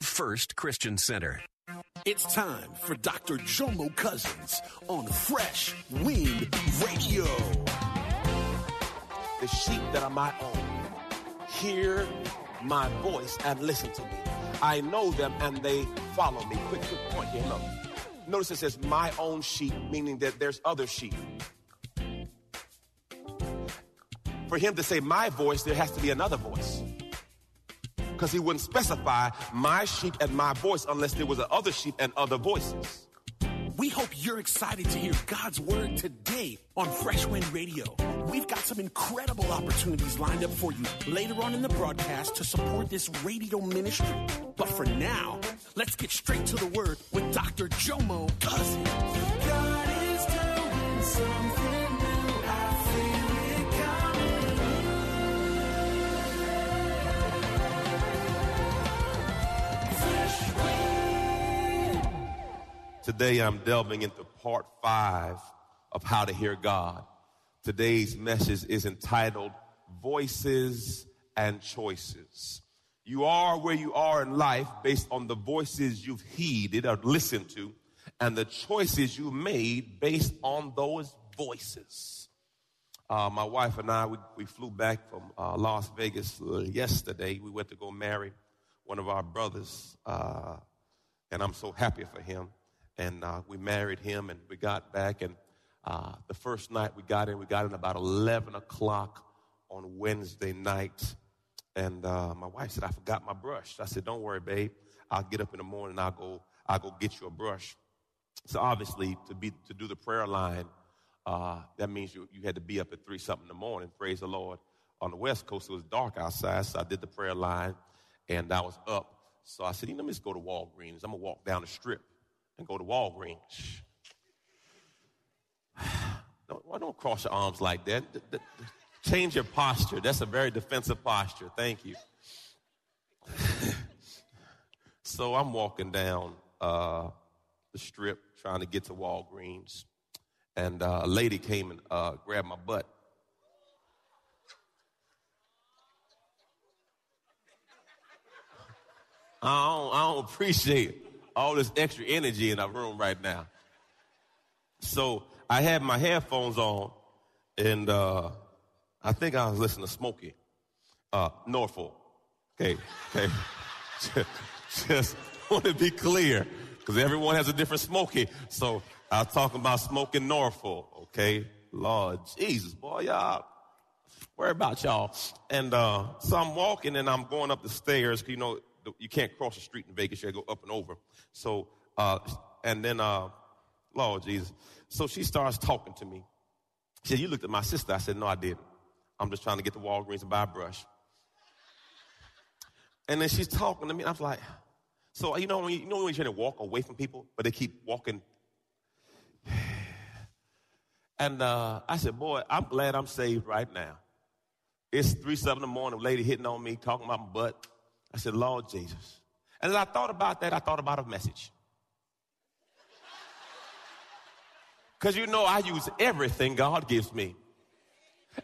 First Christian Center. It's time for Dr. Jomo Cousins on Fresh Wind Radio. The sheep that are my own hear my voice and listen to me. I know them and they follow me. Quick, quick point here. Look. Notice it says my own sheep, meaning that there's other sheep. For him to say my voice, there has to be another voice because he wouldn't specify my sheep and my voice unless there was other sheep and other voices. We hope you're excited to hear God's word today on Fresh Wind Radio. We've got some incredible opportunities lined up for you later on in the broadcast to support this radio ministry. But for now, let's get straight to the word with Dr. Jomo Cousins. God is doing something Today I'm delving into part five of how to hear God. Today's message is entitled Voices and Choices. You are where you are in life based on the voices you've heeded or listened to and the choices you made based on those voices. Uh, my wife and I, we, we flew back from uh, Las Vegas yesterday. We went to go marry one of our brothers, uh, and I'm so happy for him. And uh, we married him, and we got back. And uh, the first night we got in, we got in about 11 o'clock on Wednesday night. And uh, my wife said, I forgot my brush. I said, Don't worry, babe. I'll get up in the morning. I'll go. I'll go get you a brush. So obviously, to be to do the prayer line, uh, that means you, you had to be up at three something in the morning. Praise the Lord. On the West Coast, it was dark outside, so I did the prayer line, and I was up. So I said, you know, let me just go to Walgreens. I'm gonna walk down the strip and go to Walgreens. Don't, don't cross your arms like that? Change your posture. That's a very defensive posture. Thank you. so I'm walking down uh, the strip trying to get to Walgreens, and uh, a lady came and uh, grabbed my butt. I don't, I don't appreciate all this extra energy in our room right now. So I had my headphones on, and uh, I think I was listening to Smokie, uh, Norful. Okay, okay. Just want to be clear, because everyone has a different Smokey. So I was talking about smoking Norful. Okay, Lord Jesus, boy, y'all. Worry about y'all. And uh, so I'm walking and I'm going up the stairs. You know, you can't cross the street in Vegas. You gotta go up and over. So, uh, and then, uh, Lord Jesus. So she starts talking to me. She said, you looked at my sister. I said, no, I didn't. I'm just trying to get to Walgreens and buy a brush. And then she's talking to me. I was like, so you know when you, you know when you're trying to walk away from people, but they keep walking. And uh, I said, boy, I'm glad I'm saved right now. It's three seven in the morning, lady hitting on me, talking about my butt. I said, Lord Jesus. And as I thought about that, I thought about a message. Because you know, I use everything God gives me.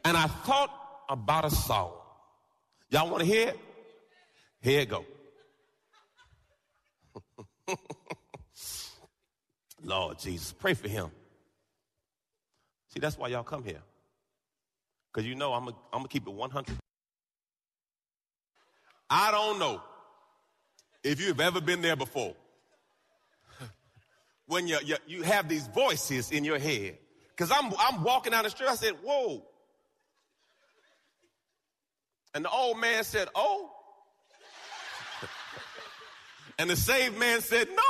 And I thought about a song. Y'all want to hear it? Here it go. Lord Jesus, pray for him. See, that's why y'all come here. Because you know I'm going to keep it 100. I don't know if you've ever been there before. when you, you, you have these voices in your head. Because I'm, I'm walking down the street, I said, whoa. And the old man said, oh. and the saved man said, no.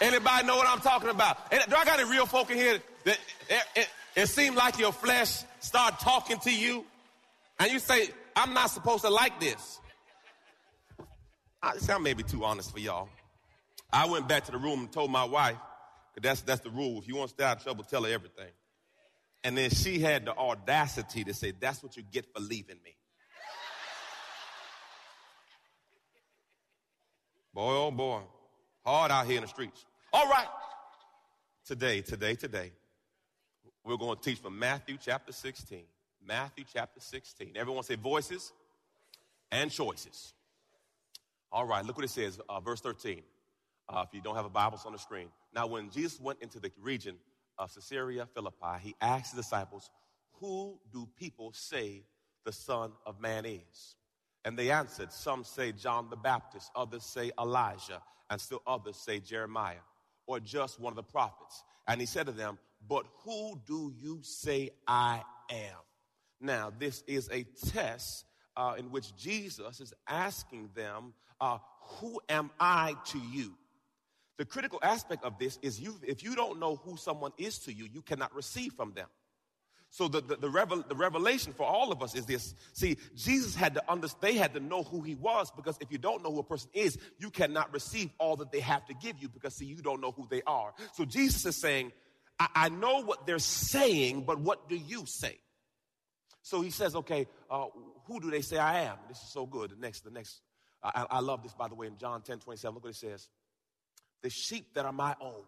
Anybody know what I'm talking about? And do I got any real folk in here that it, it, it seemed like your flesh start talking to you? And you say, I'm not supposed to like this. I sound maybe too honest for y'all. I went back to the room and told my wife, because that's, that's the rule. If you want to stay out of trouble, tell her everything. And then she had the audacity to say, That's what you get for leaving me. boy, oh boy. Hard out here in the streets. All right. Today, today, today, we're going to teach from Matthew chapter 16. Matthew chapter 16. Everyone say voices and choices. All right, look what it says, uh, verse 13. Uh, if you don't have a Bible, it's on the screen. Now, when Jesus went into the region of Caesarea Philippi, he asked his disciples, Who do people say the Son of Man is? And they answered, Some say John the Baptist, others say Elijah, and still others say Jeremiah, or just one of the prophets. And he said to them, But who do you say I am? Now, this is a test uh, in which Jesus is asking them, uh, Who am I to you? The critical aspect of this is you, if you don't know who someone is to you, you cannot receive from them. So the, the, the, revel, the revelation for all of us is this. See, Jesus had to understand, they had to know who he was because if you don't know who a person is, you cannot receive all that they have to give you because see, you don't know who they are. So Jesus is saying, I, I know what they're saying, but what do you say? So he says, okay, uh, who do they say I am? This is so good. The next, the next, I, I love this by the way in John 10, 27. Look what it says. The sheep that are my own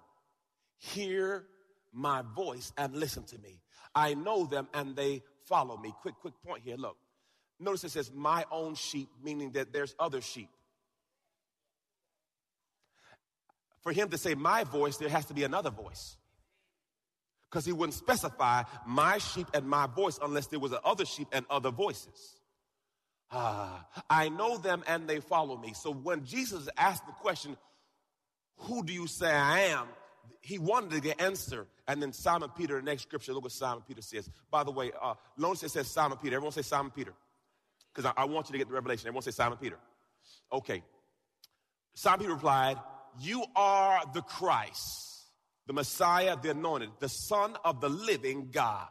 hear my voice and listen to me. I know them and they follow me. Quick, quick point here. Look. Notice it says my own sheep, meaning that there's other sheep. For him to say my voice, there has to be another voice. Because he wouldn't specify my sheep and my voice unless there was other sheep and other voices. Ah, I know them and they follow me. So when Jesus asked the question, who do you say I am? He wanted to get answer. And then Simon Peter, the next scripture, look what Simon Peter says. By the way, uh, it says Simon Peter. Everyone say Simon Peter. Because I, I, want you to get the revelation. Everyone say Simon Peter. Okay. Simon Peter replied, You are the Christ, the Messiah, the anointed, the Son of the living God.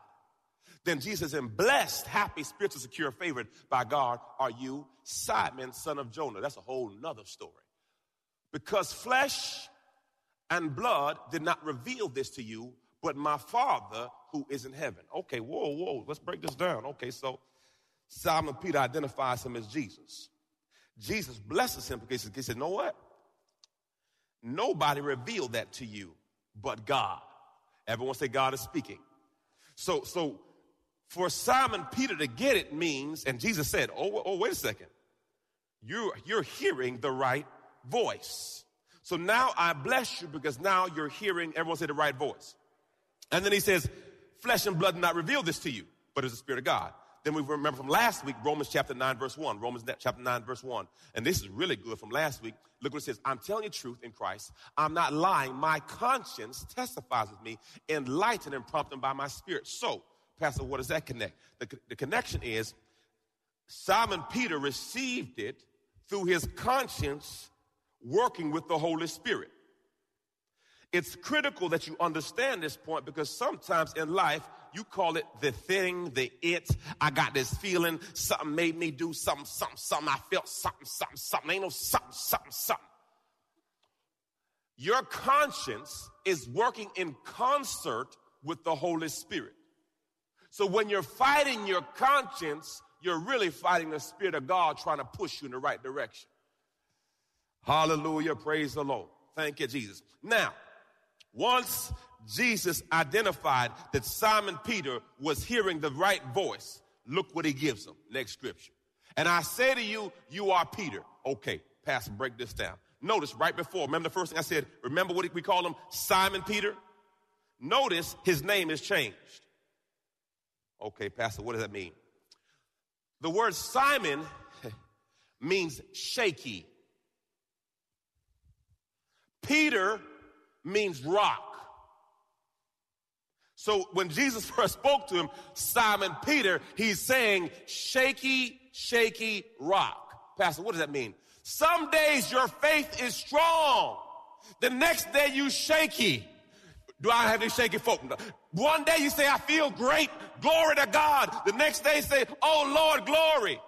Then Jesus said, Blessed, happy, spiritual, secure, favored by God are you, Simon, son of Jonah. That's a whole nother story. Because flesh and blood did not reveal this to you, but my Father who is in heaven. Okay, whoa, whoa, let's break this down. Okay, so Simon Peter identifies him as Jesus. Jesus blesses him because he said, know what? Nobody revealed that to you but God. Everyone say God is speaking. So, so for Simon Peter to get it means, and Jesus said, oh, oh wait a second. You're, you're hearing the right voice. So now I bless you because now you're hearing, everyone say the right voice. And then he says, flesh and blood did not reveal this to you, but it's the Spirit of God. Then we remember from last week, Romans chapter 9, verse 1. Romans chapter 9, verse 1. And this is really good from last week. Look what it says. I'm telling you truth in Christ. I'm not lying. My conscience testifies with me, enlightened and prompted by my spirit. So, Pastor, what does that connect? The, the connection is Simon Peter received it through his conscience working with the Holy Spirit. It's critical that you understand this point because sometimes in life, you call it the thing, the it. I got this feeling, something made me do something, something, something. I felt something, something, something. Ain't no something, something, something. Your conscience is working in concert with the Holy Spirit. So when you're fighting your conscience, you're really fighting the Spirit of God trying to push you in the right direction. Hallelujah. Praise the Lord. Thank you, Jesus. Now, once Jesus identified that Simon Peter was hearing the right voice, look what he gives him. Next scripture. And I say to you, you are Peter. Okay, Pastor, break this down. Notice right before, remember the first thing I said, remember what we call him? Simon Peter? Notice his name is changed. Okay, Pastor, what does that mean? The word Simon means shaky. Peter means rock. So when Jesus first spoke to him, Simon Peter, he's saying, shaky, shaky rock. Pastor, what does that mean? Some days your faith is strong. The next day you shaky. Do I have any shaky folk? One day you say, I feel great. Glory to God. The next day say, Oh Lord, glory.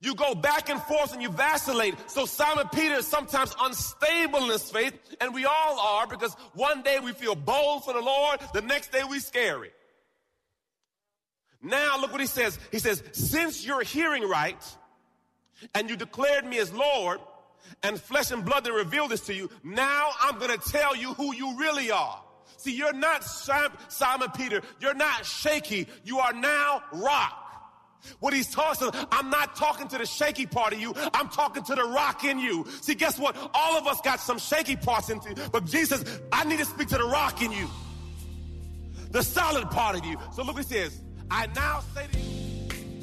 You go back and forth and you vacillate. So Simon Peter is sometimes unstable in his faith, and we all are because one day we feel bold for the Lord, the next day we scary. Now look what he says. He says, since you're hearing right, and you declared me as Lord, and flesh and blood that revealed this to you, now I'm gonna tell you who you really are. See, you're not Simon Peter. You're not shaky. You are now rock. What he's talking, I'm not talking to the shaky part of you. I'm talking to the rock in you. See, guess what? All of us got some shaky parts in you, but Jesus, I need to speak to the rock in you. The solid part of you. So look he says. I now say to you.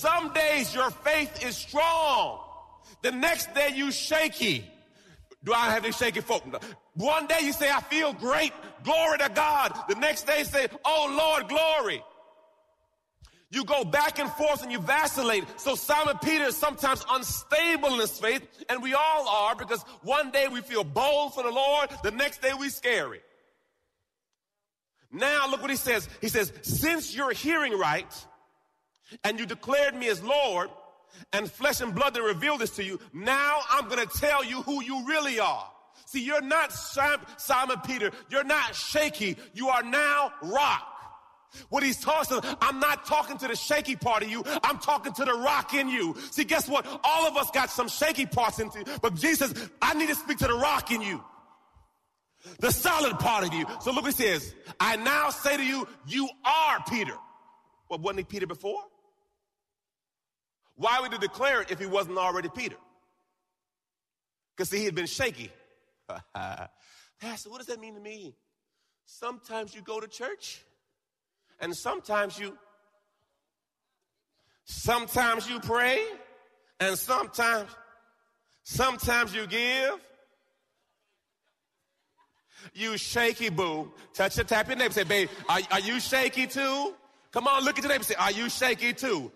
Some days your faith is strong. The next day you shaky. Do I have any shaky folk? One day you say, I feel great. Glory to God. The next day say, Oh Lord, glory. You go back and forth and you vacillate. So Simon Peter is sometimes unstable in his faith, and we all are because one day we feel bold for the Lord, the next day we scary. Now look what he says. He says, since you're hearing right, and you declared me as Lord, and flesh and blood that revealed this to you, now I'm gonna tell you who you really are. See, you're not Simon Peter. You're not shaky. You are now rock. What he's talking, I'm not talking to the shaky part of you. I'm talking to the rock in you. See, guess what? All of us got some shaky parts into, but Jesus, I need to speak to the rock in you. The solid part of you. So look what he says. I now say to you, you are Peter. Well, wasn't he Peter before? Why would he declare it if he wasn't already Peter? Because see, he had been shaky. Pastor, what does that mean to me? Sometimes you go to church and sometimes you, sometimes you pray, and sometimes, sometimes you give. You shaky boo. Touch your tap your neighbor. Say, babe, are, are you shaky too? Come on, look at your neighbor. Say, are you shaky too?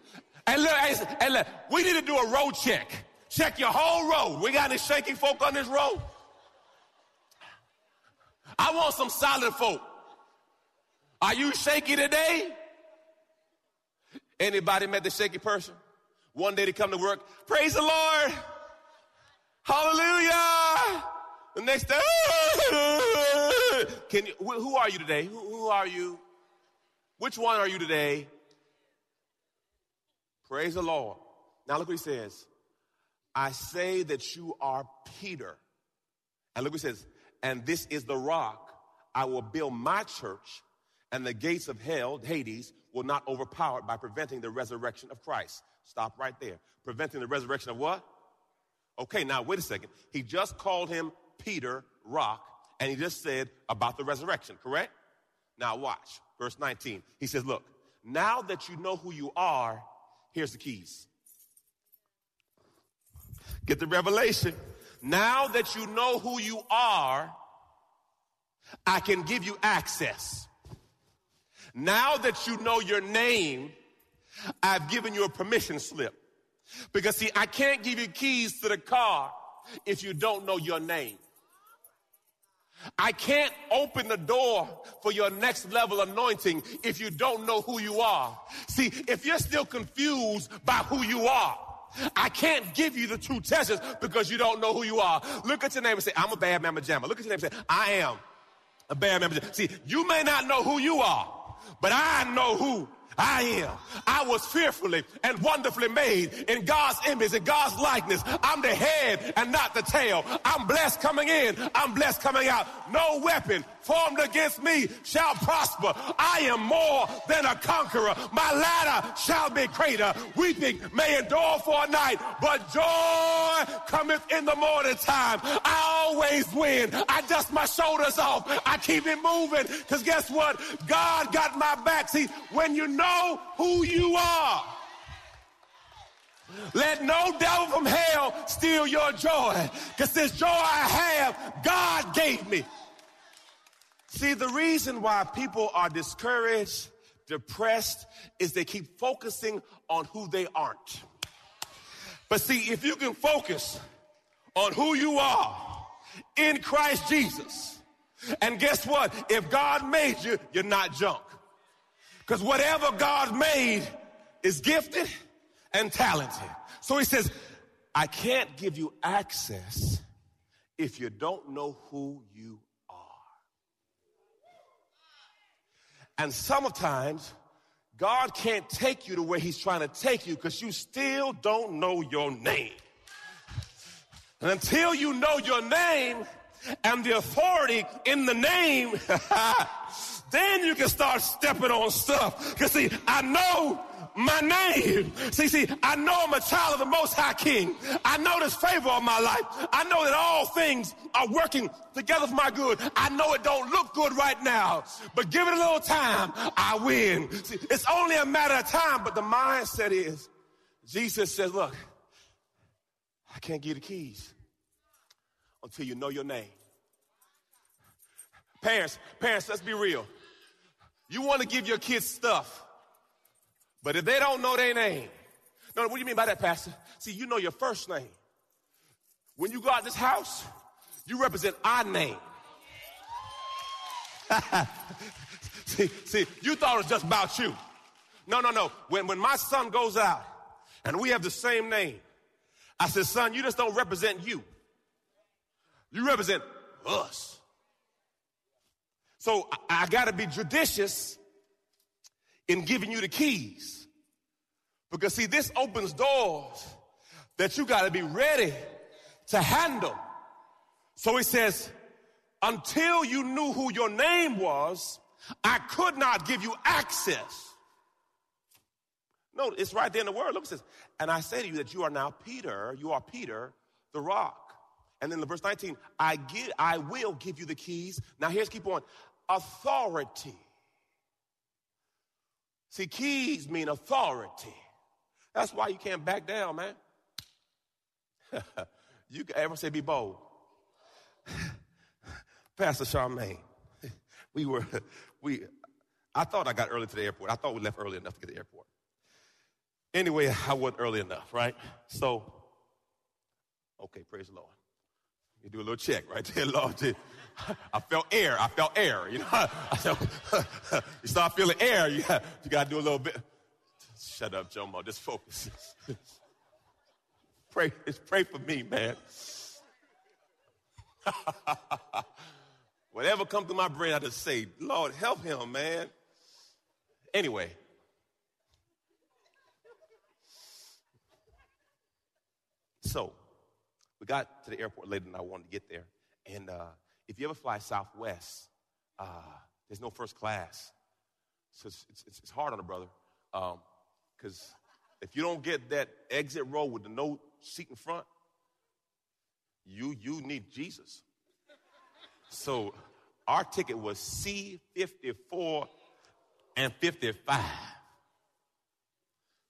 And look, hey, look, we need to do a road check. Check your whole road. We got any shaky folk on this road? I want some solid folk. Are you shaky today? Anybody met the shaky person? One day they come to work, praise the Lord. Hallelujah. The next day, can you, who are you today? Who, who are you? Which one are you today? Praise the Lord. Now look what he says. I say that you are Peter. And look what he says. And this is the rock. I will build my church and the gates of hell, Hades, will not overpower it by preventing the resurrection of Christ. Stop right there. Preventing the resurrection of what? Okay, now wait a second. He just called him Peter, rock, and he just said about the resurrection, correct? Now watch, verse 19. He says, Look, now that you know who you are, Here's the keys. Get the revelation. Now that you know who you are, I can give you access. Now that you know your name, I've given you a permission slip. Because see, I can't give you keys to the car if you don't know your name. I can't open the door for your next level anointing if you don't know who you are. See, if you're still confused by who you are, I can't give you the true treasures because you don't know who you are. Look at your name and say, I'm a bad mamma jamma. Look at your name and say, I am a bad jamma. See, you may not know who you are, but I know who I am. I was fearfully and wonderfully made in God's image and God's likeness. I'm the head and not the tail. I'm blessed coming in. I'm blessed coming out. No weapon formed against me shall prosper. I am more than a conqueror. My ladder shall be greater. Weeping may endure for a night, but joy cometh in the morning time. I always win. I dust my shoulders off. I keep it moving. Cause guess what? God got my back. See, when you know who you are, let no devil from hell steal your joy. Because this joy I have, God gave me. See, the reason why people are discouraged, depressed, is they keep focusing on who they aren't. But see, if you can focus on who you are in Christ Jesus, and guess what? If God made you, you're not junk. Because whatever God made is gifted and talented. So he says, I can't give you access if you don't know who you are. And sometimes God can't take you to where he's trying to take you because you still don't know your name. And until you know your name and the authority in the name, then you can start stepping on stuff. Because see, I know my name. See, see, I know I'm a child of the Most High King. I know there's favor on my life. I know that all things are working together for my good. I know it don't look good right now, but give it a little time, I win. See, it's only a matter of time, but the mindset is, Jesus says, look, I can't give you the keys until you know your name. Parents, parents, let's be real. You want to give your kids stuff. But if they don't know their name, no, what do you mean by that, Pastor? See, you know your first name. When you go out this house, you represent our name. see, see, you thought it was just about you. No, no, no. When, when my son goes out and we have the same name, I said, son, you just don't represent you. You represent us. So I, I got to be judicious in giving you the keys. Because see, this opens doors that you got to be ready to handle. So he says, until you knew who your name was, I could not give you access. No, it's right there in the word. Look, it says, and I say to you that you are now Peter, you are Peter, the rock. And then in verse 19, I give, I will give you the keys. Now here's keep on. Authority See, keys mean authority. That's why you can't back down, man. you can ever say be bold. Pastor Charmaine, we were, we, I thought I got early to the airport. I thought we left early enough to get to the airport. Anyway, I wasn't early enough, right? So, okay, praise the Lord. You do a little check right there, Lord. I felt air. I felt air. You know, I felt, you start feeling air. You you got to do a little bit. Shut up, Jomo. Just focus. pray, just pray for me, man. Whatever comes to my brain, I just say, Lord, help him, man. Anyway. So, we got to the airport later than I wanted to get there. And uh, if you ever fly Southwest, uh, there's no first class. So it's, it's, it's hard on a brother. Because um, if you don't get that exit row with the no seat in front, you, you need Jesus. So our ticket was C54 and 55.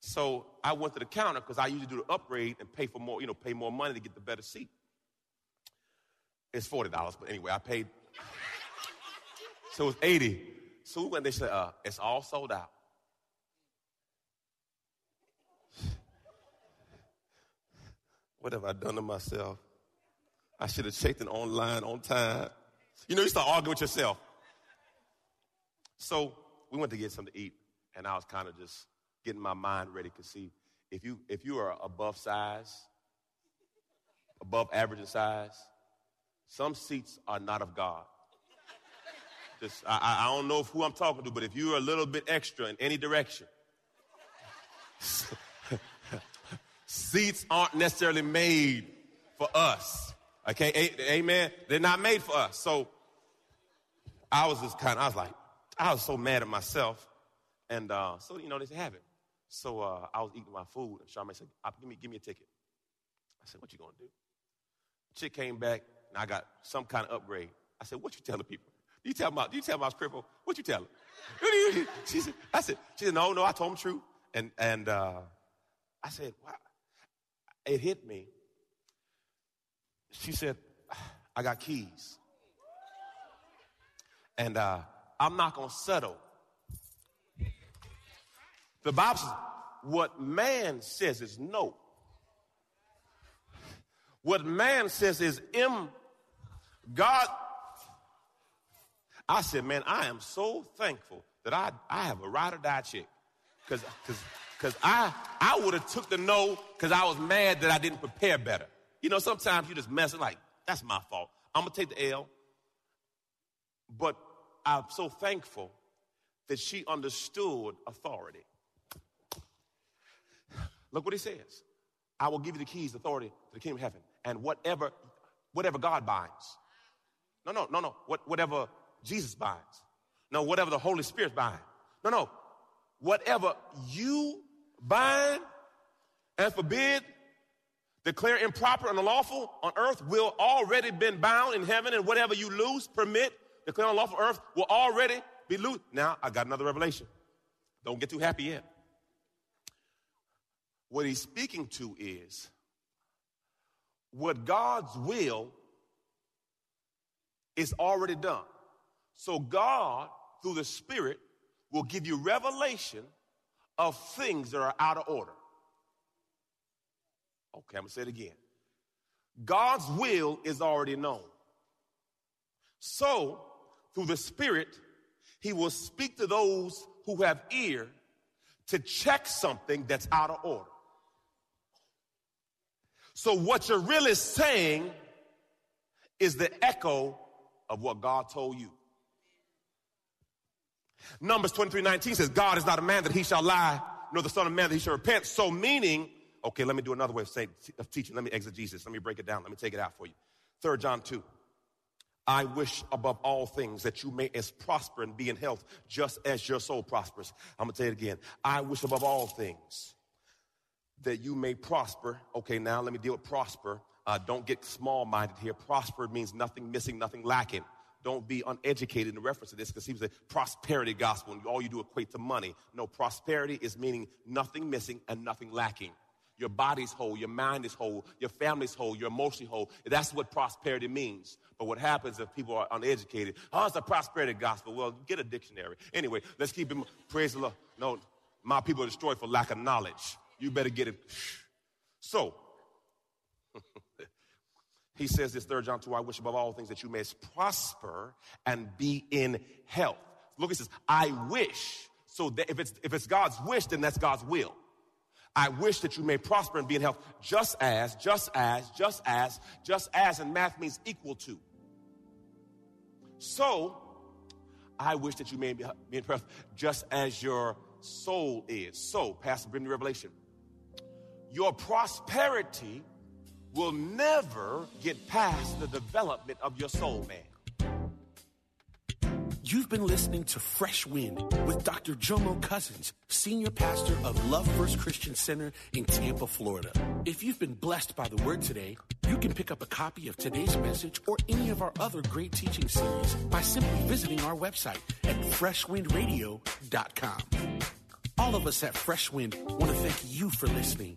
So I went to the counter because I usually do the upgrade and pay for more, you know, pay more money to get the better seat. It's $40, but anyway, I paid. So it was 80. So we went, they said, uh, it's all sold out. What have I done to myself? I should have checked it online on time. You know, you start arguing with yourself. So we went to get something to eat, and I was kind of just getting my mind ready to see if you if you are above size, above average in size, some seats are not of God. Just I, I don't know who I'm talking to, but if you're a little bit extra in any direction, seats aren't necessarily made for us. Okay, a- amen. They're not made for us. So I was just kind of, I was like, I was so mad at myself. And uh, so, you know, they said, have it. So uh, I was eating my food, and Charmaine said, give me, give me a ticket. I said, what you gonna do? Chick came back, and I got some kind of upgrade. I said, what you telling people? You tell them, you tell them I was crippled. What you tell them? she said, I said, she said, no, no, I told them true. And, and uh, I said, wow. It hit me. She said, I got keys. And uh, I'm not going to settle. The Bible says, what man says is no. What man says is M. God. I said, man, I am so thankful that I, I have a ride or die chick. Cause, cause, cause I, I would have took the no cause I was mad that I didn't prepare better. You know, sometimes you just messing like, that's my fault. I'm gonna take the L. But I'm so thankful that she understood authority. Look what he says. I will give you the keys, authority to the kingdom of heaven. And whatever, whatever God binds. No, no, no, no. What, whatever Jesus binds. No, whatever the Holy Spirit binds. No, no. Whatever you bind and forbid, declare improper and unlawful on earth will already been bound in heaven, and whatever you loose, permit, declare unlawful on earth will already be loose. Now, I got another revelation. Don't get too happy yet. What he's speaking to is what God's will is already done. So God, through the Spirit, will give you revelation of things that are out of order. Okay, I'm gonna say it again. God's will is already known. So, through the Spirit, He will speak to those who have ear to check something that's out of order. So, what you're really saying is the echo of what God told you. Numbers 23 19 says, God is not a man that he shall lie, nor the son of man that he shall repent. So, meaning, okay, let me do another way of saying, of teaching. Let me exegesis. Let me break it down. Let me take it out for you. Third John 2. I wish above all things that you may as prosper and be in health, just as your soul prospers. I'm gonna tell you it again. I wish above all things that you may prosper. Okay, now let me deal with prosper. Uh, don't get small minded here. Prosper means nothing missing, nothing lacking. Don't be uneducated in reference to this because he was a prosperity gospel and all you do equate to money. No, prosperity is meaning nothing missing and nothing lacking. Your body's whole, your mind is whole, your family's whole, you're emotionally whole. That's what prosperity means. But what happens if people are uneducated? Oh, it's a prosperity gospel. Well, get a dictionary. Anyway, let's keep it. Praise the Lord. No, my people are destroyed for lack of knowledge. You better get it. So, he says this, 3 John 2, I wish above all things that you may prosper and be in health. Look, he says, I wish. So that if it's, if it's God's wish, then that's God's will. I wish that you may prosper and be in health, just as, just as, just as, just as, and math means equal to. So, I wish that you may be in health, just as your soul is. So, Pastor, the revelation. Your prosperity will never get past the development of your soul, man. You've been listening to Fresh Wind with Dr. Jomo Cousins, Senior Pastor of Love First Christian Center in Tampa, Florida. If you've been blessed by the word today, you can pick up a copy of today's message or any of our other great teaching series by simply visiting our website at freshwindradio.com. All of us at Fresh Wind want to thank you for listening